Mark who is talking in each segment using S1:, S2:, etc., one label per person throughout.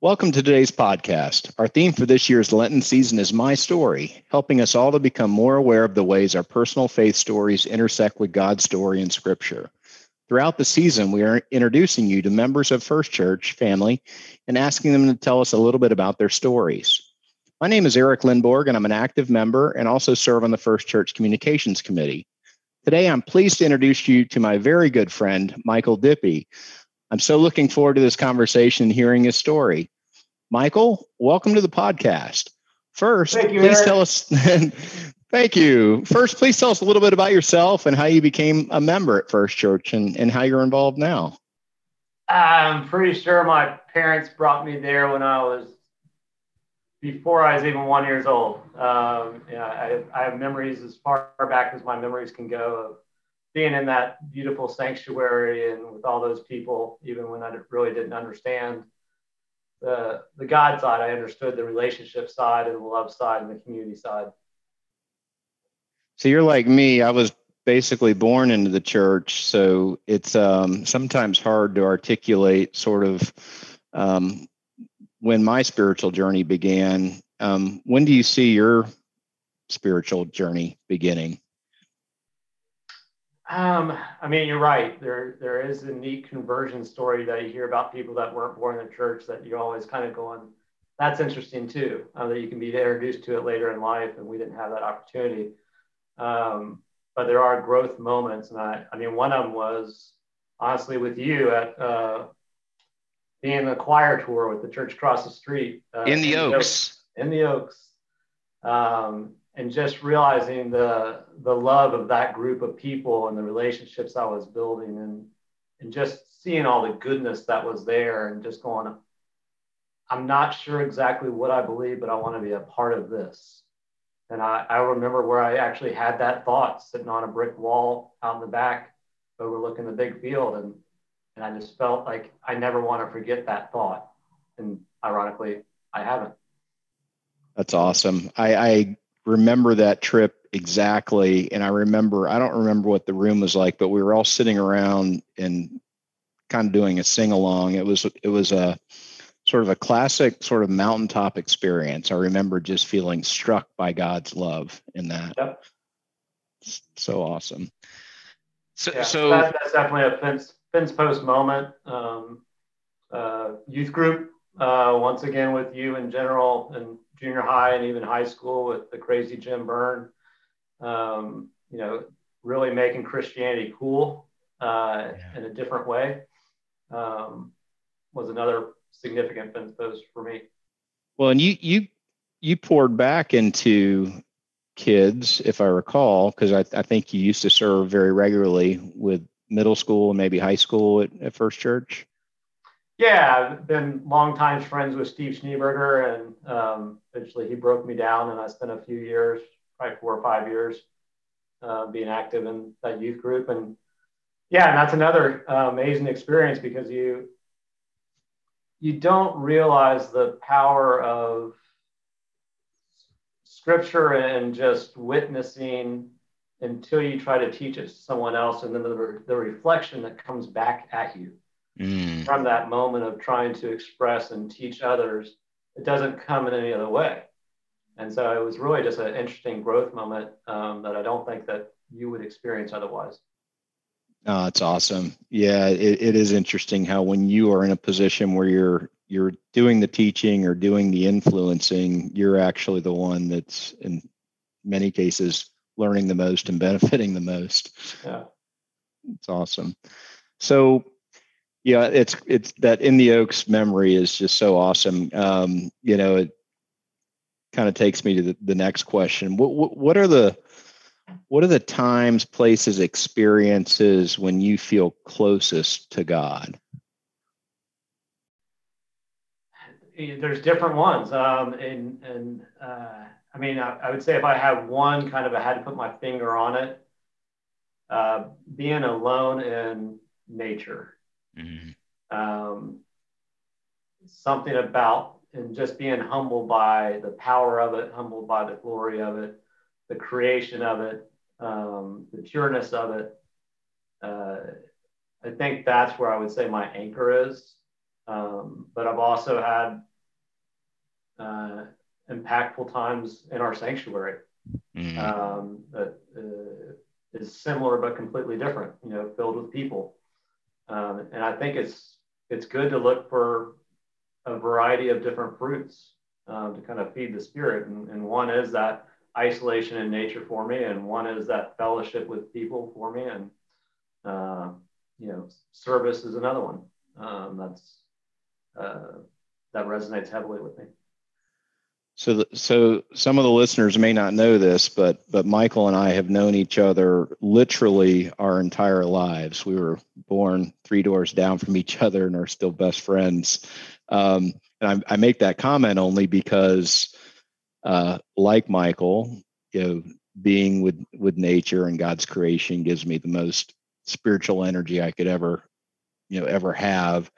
S1: Welcome to today's podcast. Our theme for this year's Lenten season is My Story, helping us all to become more aware of the ways our personal faith stories intersect with God's story in Scripture. Throughout the season, we are introducing you to members of First Church family and asking them to tell us a little bit about their stories. My name is Eric Lindborg, and I'm an active member and also serve on the First Church Communications Committee. Today, I'm pleased to introduce you to my very good friend, Michael Dippy, I'm so looking forward to this conversation and hearing his story. Michael, welcome to the podcast. First, you, please Eric. tell us. thank you. First, please tell us a little bit about yourself and how you became a member at First Church and, and how you're involved now.
S2: I'm pretty sure my parents brought me there when I was before I was even one years old. Um, yeah, I, I, have memories as far back as my memories can go of being in that beautiful sanctuary and with all those people, even when I really didn't understand the the God side, I understood the relationship side and the love side and the community side.
S1: So you're like me. I was basically born into the church, so it's um, sometimes hard to articulate sort of um, when my spiritual journey began. Um, when do you see your spiritual journey beginning?
S2: Um, I mean, you're right. There, there is a neat conversion story that you hear about people that weren't born in the church that you're always kind of going, that's interesting too, uh, that you can be introduced to it later in life. And we didn't have that opportunity. Um, but there are growth moments. And I, I mean, one of them was honestly with you at, uh, being a choir tour with the church across the street.
S1: Uh, in the in Oaks.
S2: The, in the Oaks. Um, and just realizing the the love of that group of people and the relationships I was building and and just seeing all the goodness that was there and just going I'm not sure exactly what I believe but I want to be a part of this. And I, I remember where I actually had that thought sitting on a brick wall out in the back overlooking the big field and and I just felt like I never want to forget that thought. And ironically I haven't.
S1: That's awesome. I, I remember that trip exactly. And I remember, I don't remember what the room was like, but we were all sitting around and kind of doing a sing along. It was, it was a sort of a classic sort of mountaintop experience. I remember just feeling struck by God's love in that. Yep. So awesome.
S2: So, yeah, so that, that's definitely a fence, fence post moment. Um, uh, youth group, uh, once again with you in general and junior high and even high school with the crazy Jim Byrne. Um, you know, really making Christianity cool uh, yeah. in a different way um, was another significant fence post for me.
S1: Well, and you you you poured back into kids, if I recall, because I, I think you used to serve very regularly with middle school and maybe high school at, at First Church.
S2: Yeah, I've been longtime friends with Steve Schneeberger, and um, eventually he broke me down, and I spent a few years, probably four or five years, uh, being active in that youth group. And yeah, and that's another uh, amazing experience because you you don't realize the power of scripture and just witnessing until you try to teach it to someone else, and then the, the reflection that comes back at you mm. from that moment of trying to express and teach others. It doesn't come in any other way. And so it was really just an interesting growth moment um, that I don't think that you would experience otherwise.
S1: Oh, that's awesome. Yeah, it, it is interesting how when you are in a position where you're you're doing the teaching or doing the influencing, you're actually the one that's in many cases learning the most and benefiting the most. Yeah. It's awesome. So yeah, it's it's that in the Oaks memory is just so awesome. Um, you know, it kind of takes me to the, the next question. What, what what are the what are the times, places, experiences when you feel closest to God?
S2: there's different ones. Um, and and uh, I mean, I, I, would say if I had one kind of, I had to put my finger on it, uh, being alone in nature. Mm-hmm. Um, something about and just being humbled by the power of it, humbled by the glory of it, the creation of it, um, the pureness of it. Uh, I think that's where I would say my anchor is. Um, but I've also had uh, impactful times in our sanctuary mm-hmm. um, that uh, is similar but completely different. You know, filled with people, um, and I think it's it's good to look for a variety of different fruits um, to kind of feed the spirit. And, and, one is that isolation in nature for me, and one is that fellowship with people for me, and uh, you know, service is another one. Um, that's uh, that resonates heavily with me.
S1: So, the, so some of the listeners may not know this, but but Michael and I have known each other literally our entire lives. We were born three doors down from each other and are still best friends. Um, and I, I, make that comment only because, uh, like Michael, you know, being with with nature and God's creation gives me the most spiritual energy I could ever, you know, ever have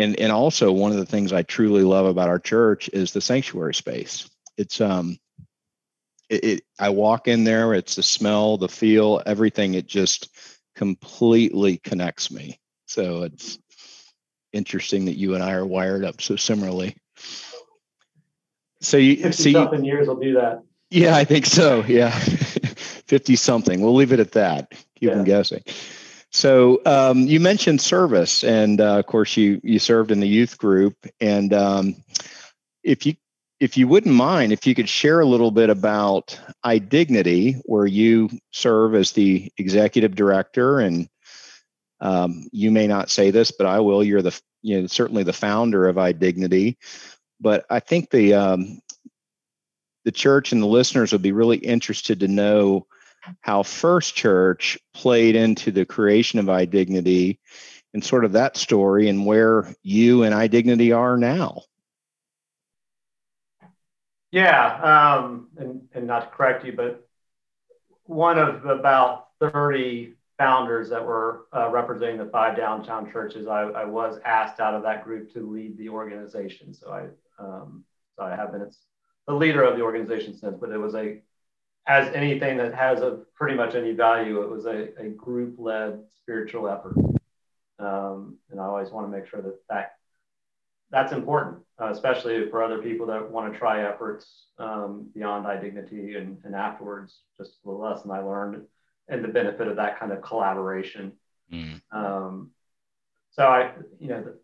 S1: and and also one of the things I truly love about our church is the sanctuary space. It's um it, it, I walk in there, it's the smell, the feel, everything. It just completely connects me. So it's interesting that you and I are wired up so similarly. So you
S2: 50 see something years will do that.
S1: Yeah, I think so. Yeah. 50 something. We'll leave it at that. Keep yeah. them guessing. So um, you mentioned service, and uh, of course you you served in the youth group. And um, if you if you wouldn't mind, if you could share a little bit about iDignity, where you serve as the executive director, and um, you may not say this, but I will. You're the you know certainly the founder of iDignity, but I think the um, the church and the listeners would be really interested to know how First Church played into the creation of iDignity and sort of that story and where you and iDignity are now.
S2: Yeah, um, and, and not to correct you, but one of about 30 founders that were uh, representing the five downtown churches, I, I, was asked out of that group to lead the organization. So I, um, so I have been the leader of the organization since, but it was a as anything that has a pretty much any value, it was a, a group led spiritual effort. Um, and I always want to make sure that, that that's important, uh, especially for other people that want to try efforts um, beyond iDignity and, and afterwards, just the lesson I learned and the benefit of that kind of collaboration. Mm. Um, so I, you know, the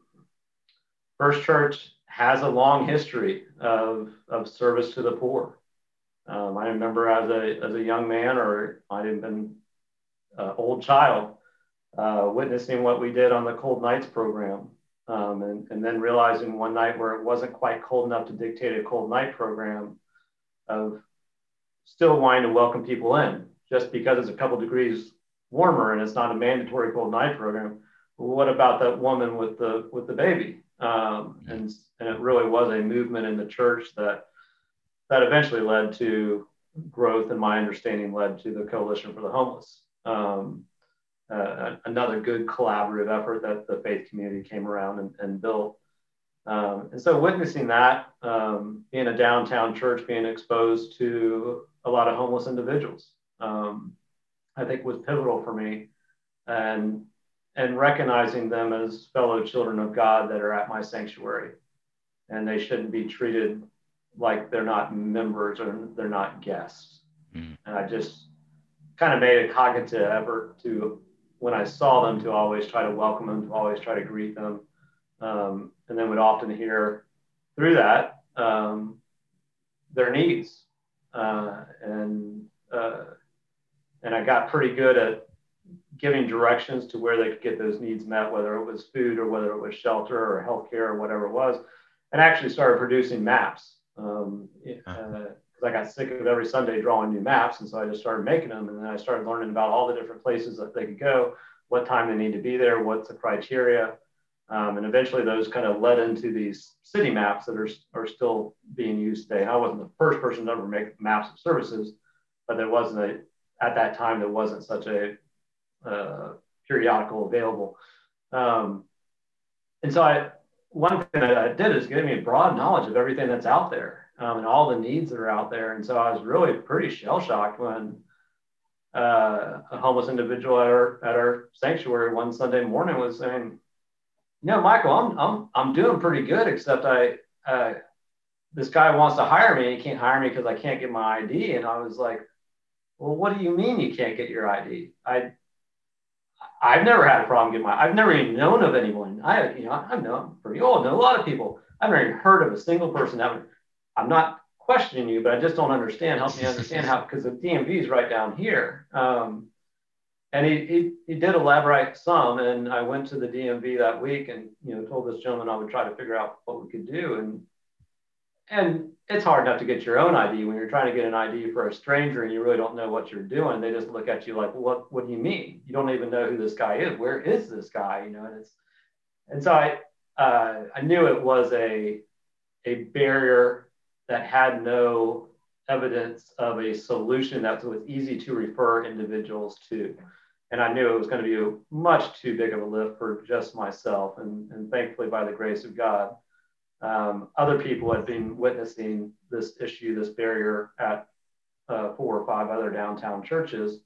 S2: First Church has a long history of, of service to the poor. Um, I remember as a, as a young man, or I had been an old child, uh, witnessing what we did on the Cold Nights program. Um, and, and then realizing one night where it wasn't quite cold enough to dictate a cold night program of still wanting to welcome people in just because it's a couple degrees warmer and it's not a mandatory cold night program. what about that woman with the with the baby? Um, and, and it really was a movement in the church that that eventually led to growth and my understanding led to the coalition for the homeless. Um, uh, another good collaborative effort that the faith community came around and, and built. Um, and so witnessing that um, being a downtown church being exposed to a lot of homeless individuals um, i think was pivotal for me. And and recognizing them as fellow children of god that are at my sanctuary and they shouldn't be treated like they're not members or they're not guests. Mm. And I just kind of made a cognitive effort to, when I saw them, to always try to welcome them, to always try to greet them. Um, and then would often hear through that um, their needs. Uh, and, uh, and I got pretty good at giving directions to where they could get those needs met, whether it was food or whether it was shelter or healthcare or whatever it was, and actually started producing maps um, uh, I got sick of every Sunday drawing new maps, and so I just started making them. And then I started learning about all the different places that they could go, what time they need to be there, what's the criteria. Um, and eventually those kind of led into these city maps that are, are still being used today. And I wasn't the first person to ever make maps of services, but there wasn't a, at that time, there wasn't such a uh, periodical available. Um, and so I, one thing that I did is give me a broad knowledge of everything that's out there um, and all the needs that are out there. And so I was really pretty shell shocked when uh, a homeless individual at our, at our sanctuary one Sunday morning was saying, you know, Michael, I'm, I'm, I'm doing pretty good, except I, uh, this guy wants to hire me. He can't hire me because I can't get my ID. And I was like, well, what do you mean you can't get your ID? I, I've never had a problem getting my. I've never even known of anyone. I, you know, I've known pretty old, know a lot of people. I've never even heard of a single person would. I'm not questioning you, but I just don't understand. Help me understand how, because the DMV is right down here. Um, and he, he, he did elaborate some, and I went to the DMV that week and you know told this gentleman I would try to figure out what we could do, and and it's hard enough to get your own ID when you're trying to get an ID for a stranger and you really don't know what you're doing. They just look at you like, what What do you mean? You don't even know who this guy is. Where is this guy? You know, and it's and so I uh, I knew it was a a barrier that had no evidence of a solution that was easy to refer individuals to. And I knew it was going to be much too big of a lift for just myself. And, and thankfully, by the grace of God, um, other people had been witnessing this issue, this barrier at uh, four or five other downtown churches.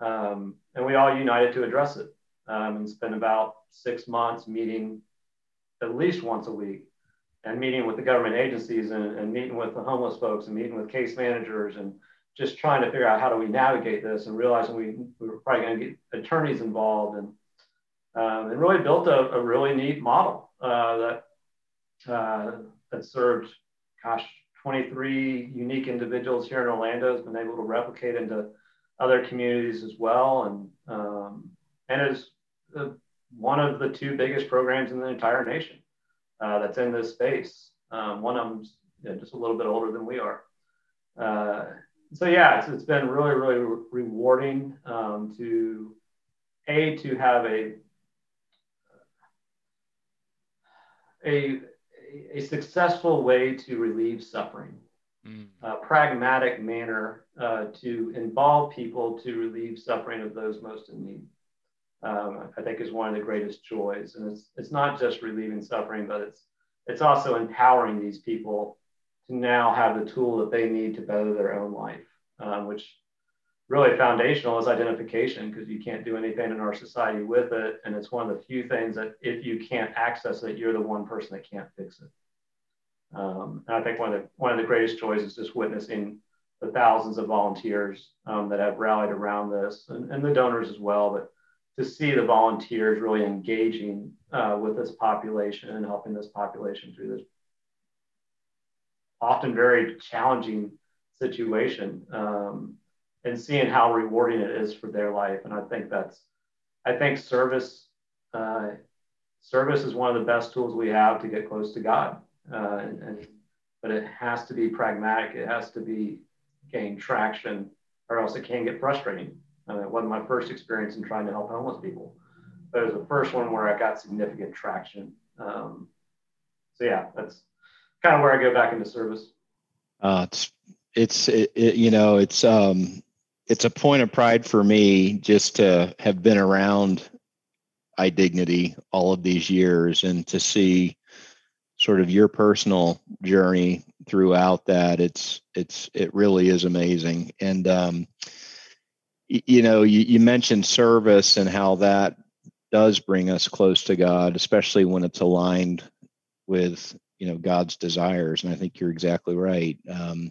S2: Um, and we all united to address it um, and spent about six months meeting at least once a week and meeting with the government agencies and, and meeting with the homeless folks and meeting with case managers and just trying to figure out how do we navigate this and realizing we, we were probably going to get attorneys involved and, um, and really built a, a really neat model uh, that uh, that served, gosh, 23 unique individuals here in Orlando has been able to replicate into other communities as well, and um, and is one of the two biggest programs in the entire nation uh, that's in this space. Um, one of them's you know, just a little bit older than we are. Uh, so yeah, it's, it's been really, really re- rewarding um, to a to have a a a successful way to relieve suffering, mm. a pragmatic manner uh, to involve people to relieve suffering of those most in need. Um, I think is one of the greatest joys, and it's it's not just relieving suffering, but it's it's also empowering these people to now have the tool that they need to better their own life, um, which really foundational is identification because you can't do anything in our society with it. And it's one of the few things that if you can't access it, you're the one person that can't fix it. Um, and I think one of the one of the greatest joys is just witnessing the thousands of volunteers um, that have rallied around this and, and, the donors as well. But to see the volunteers really engaging uh, with this population and helping this population through this often very challenging situation. Um, and seeing how rewarding it is for their life. And I think that's, I think service, uh, service is one of the best tools we have to get close to God. Uh, and, and, but it has to be pragmatic. It has to be gain traction, or else it can get frustrating. Uh, it wasn't my first experience in trying to help homeless people, but it was the first one where I got significant traction. Um, so yeah, that's kind of where I go back into service.
S1: Uh, it's it's it, it, you know it's um it's a point of pride for me just to have been around iDignity all of these years and to see sort of your personal journey throughout that. It's it's it really is amazing. And um you know you, you mentioned service and how that does bring us close to god especially when it's aligned with you know god's desires. And i think you're exactly right. Um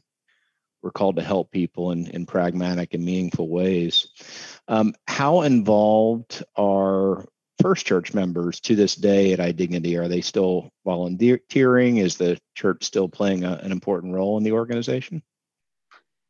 S1: we're called to help people in, in pragmatic and meaningful ways. Um, how involved are First Church members to this day at iDignity? Are they still volunteering? Is the church still playing a, an important role in the organization?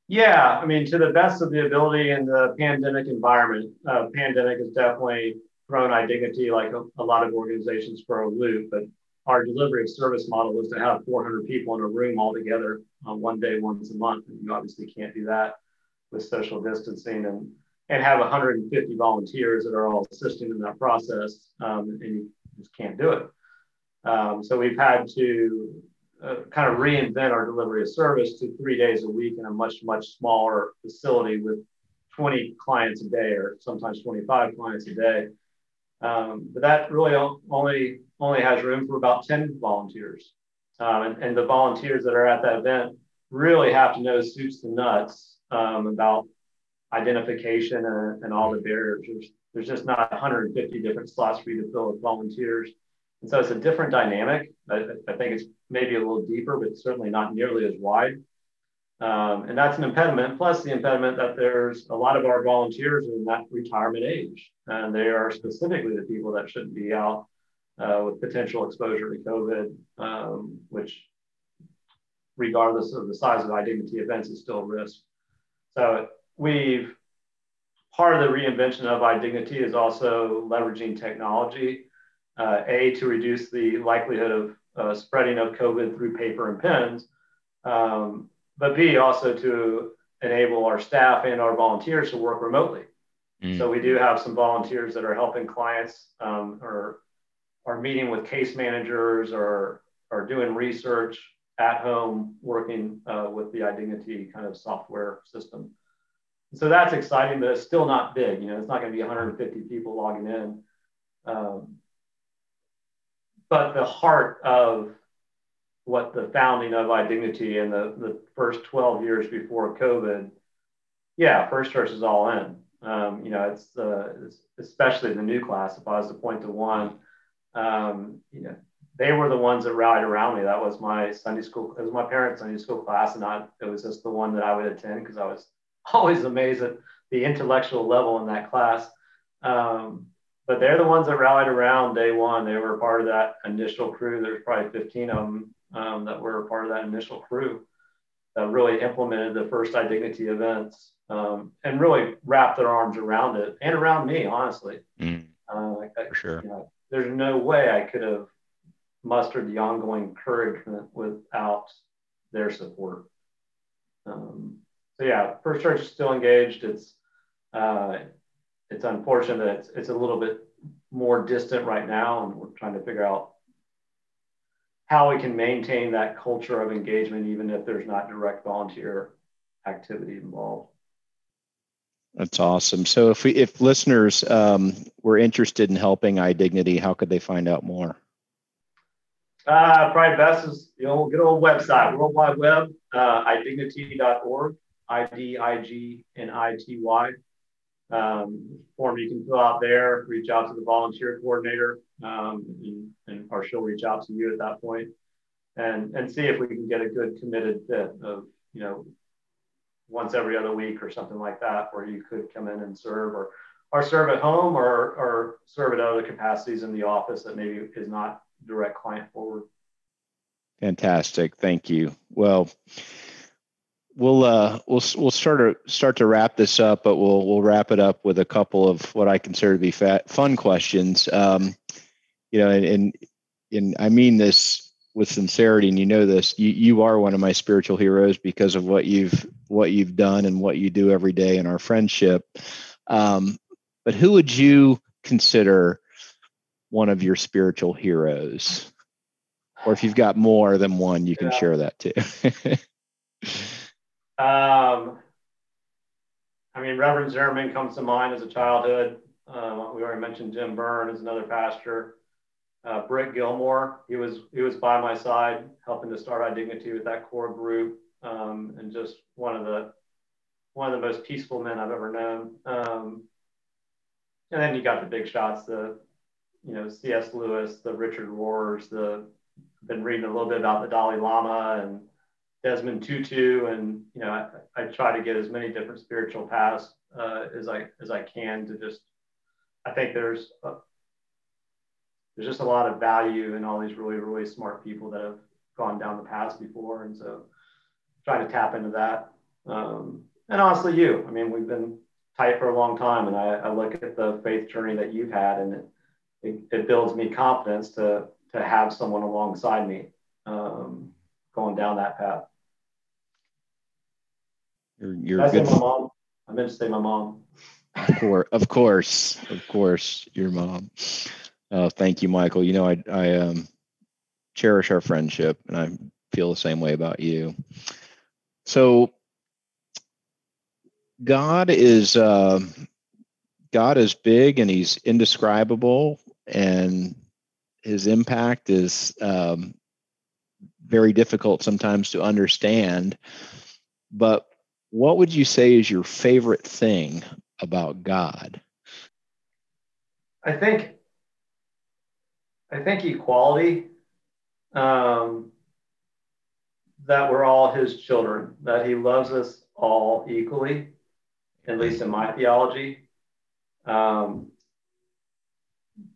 S2: Yeah, I mean, to the best of the ability in the pandemic environment, uh, pandemic has definitely thrown iDignity like a, a lot of organizations for a loop. But our delivery service model was to have 400 people in a room all together uh, one day, once a month. And you obviously can't do that with social distancing and, and have 150 volunteers that are all assisting in that process. Um, and you just can't do it. Um, so we've had to uh, kind of reinvent our delivery of service to three days a week in a much, much smaller facility with 20 clients a day or sometimes 25 clients a day. Um, but that really only only has room for about 10 volunteers. Um, and, and, the volunteers that are at that event really have to know soups to nuts um, about identification and, and, all the barriers. There's, there's just not 150 different slots for you to fill with volunteers. And so it's a different dynamic. I, I think it's maybe a little deeper, but certainly not nearly as wide. Um, and that's an impediment, plus the impediment that there's a lot of our volunteers in that retirement age, and they are specifically the people that shouldn't be out uh, with potential exposure to COVID, um, which, regardless of the size of iDignity events, is still a risk. So we've part of the reinvention of iDignity is also leveraging technology, uh, a to reduce the likelihood of uh, spreading of COVID through paper and pens. Um, but B, also to enable our staff and our volunteers to work remotely. Mm. So we do have some volunteers that are helping clients um, or are meeting with case managers or are doing research at home, working uh, with the identity kind of software system. So that's exciting, but it's still not big. You know, it's not going to be 150 people logging in. Um, but the heart of what the founding of iDignity and the, the first 12 years before COVID, yeah, First Church is all in. Um, you know, it's, uh, it's, especially the new class. If I was to point to one, um, you know, they were the ones that rallied around me. That was my Sunday school. It was my parents' Sunday school class, and I, it was just the one that I would attend because I was always amazed at the intellectual level in that class. Um, but they're the ones that rallied around day one. They were part of that initial crew. There's probably 15 of them um, that were part of that initial crew that really implemented the first iDignity events um, and really wrapped their arms around it and around me, honestly. Mm,
S1: uh, I, for sure.
S2: You know, there's no way I could have mustered the ongoing encouragement without their support. Um, so yeah, First Church is still engaged. It's uh, it's unfortunate that it's, it's a little bit more distant right now, and we're trying to figure out how we can maintain that culture of engagement, even if there's not direct volunteer activity involved.
S1: That's awesome. So, if we, if listeners um, were interested in helping iDignity, how could they find out more?
S2: Uh, probably best is the old good old website, World Wide Web, uh, idignity.org, I D I G N I T Y um, form you can fill out there, reach out to the volunteer coordinator, um, and, and, or she'll reach out to you at that point and, and see if we can get a good committed fit of, you know, once every other week or something like that, where you could come in and serve or, or serve at home or, or serve at other capacities in the office that maybe is not direct client forward.
S1: Fantastic. Thank you. Well, we'll uh, we'll we'll start to start to wrap this up, but we'll we'll wrap it up with a couple of what I consider to be fat, fun questions. Um, you know, and, and and I mean this with sincerity, and you know this. You you are one of my spiritual heroes because of what you've what you've done and what you do every day in our friendship. Um, but who would you consider one of your spiritual heroes? Or if you've got more than one, you can yeah. share that too.
S2: Um, I mean, Reverend Zimmerman comes to mind as a childhood. Uh, we already mentioned Jim Byrne as another pastor. Uh, Britt Gilmore, he was he was by my side helping to start iDignity with that core group, um, and just one of the one of the most peaceful men I've ever known. Um, and then you got the big shots, the you know C.S. Lewis, the Richard Rohrs, the I've been reading a little bit about the Dalai Lama and Desmond Tutu, and you know, I, I try to get as many different spiritual paths uh, as I as I can to just. I think there's a, there's just a lot of value in all these really really smart people that have gone down the paths before, and so trying to tap into that. Um, and honestly, you. I mean, we've been tight for a long time, and I, I look at the faith journey that you've had, and it, it, it builds me confidence to to have someone alongside me. Um, going down that path.
S1: You're, you're I good.
S2: my mom. I meant to say my mom.
S1: Of course, of course, of course, your mom. Oh, thank you, Michael. You know, I I um, cherish our friendship, and I feel the same way about you. So, God is uh, God is big, and He's indescribable, and His impact is um, very difficult sometimes to understand. But what would you say is your favorite thing about God?
S2: I think I think equality, um, that we're all his children, that he loves us all equally, at least in my theology. Um,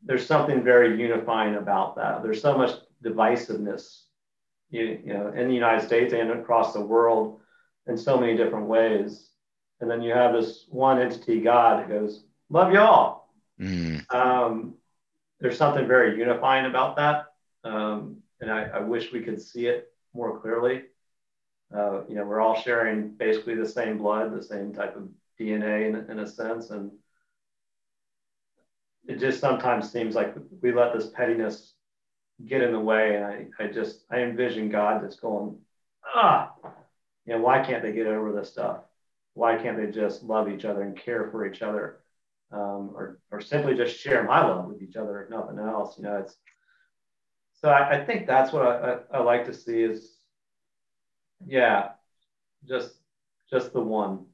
S2: there's something very unifying about that. There's so much divisiveness, you, you know, in the United States and across the world in so many different ways. And then you have this one entity, God, that goes, love y'all. Mm. Um, there's something very unifying about that. Um, and I, I, wish we could see it more clearly. Uh, you know, we're all sharing basically the same blood, the same type of DNA in, in a sense. And it just sometimes seems like we let this pettiness get in the way. And I, I just, I envision God just going, ah, you know, why can't they get over this stuff? Why can't they just love each other and care for each other? Um, or, or simply just share my love with each other, if nothing else. You know, it's so I, I think that's what I, I, I, like to see is, yeah, just just the one.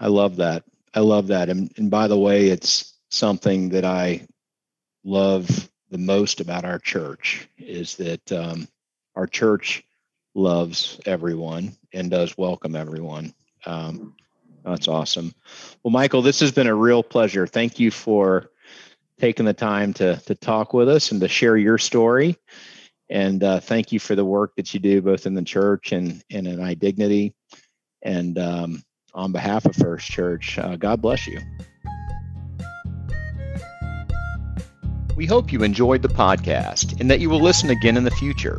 S1: I love that. I love that. And, and by the way, it's something that I love the most about our church is that um, our church loves everyone and does welcome everyone. Um, that's awesome. Well, Michael, this has been a real pleasure. Thank you for taking the time to to talk with us and to share your story. And uh, thank you for the work that you do both in the church and, and in iDignity. And um, on behalf of First Church, uh, God bless you. We hope you enjoyed the podcast and that you will listen again in the future.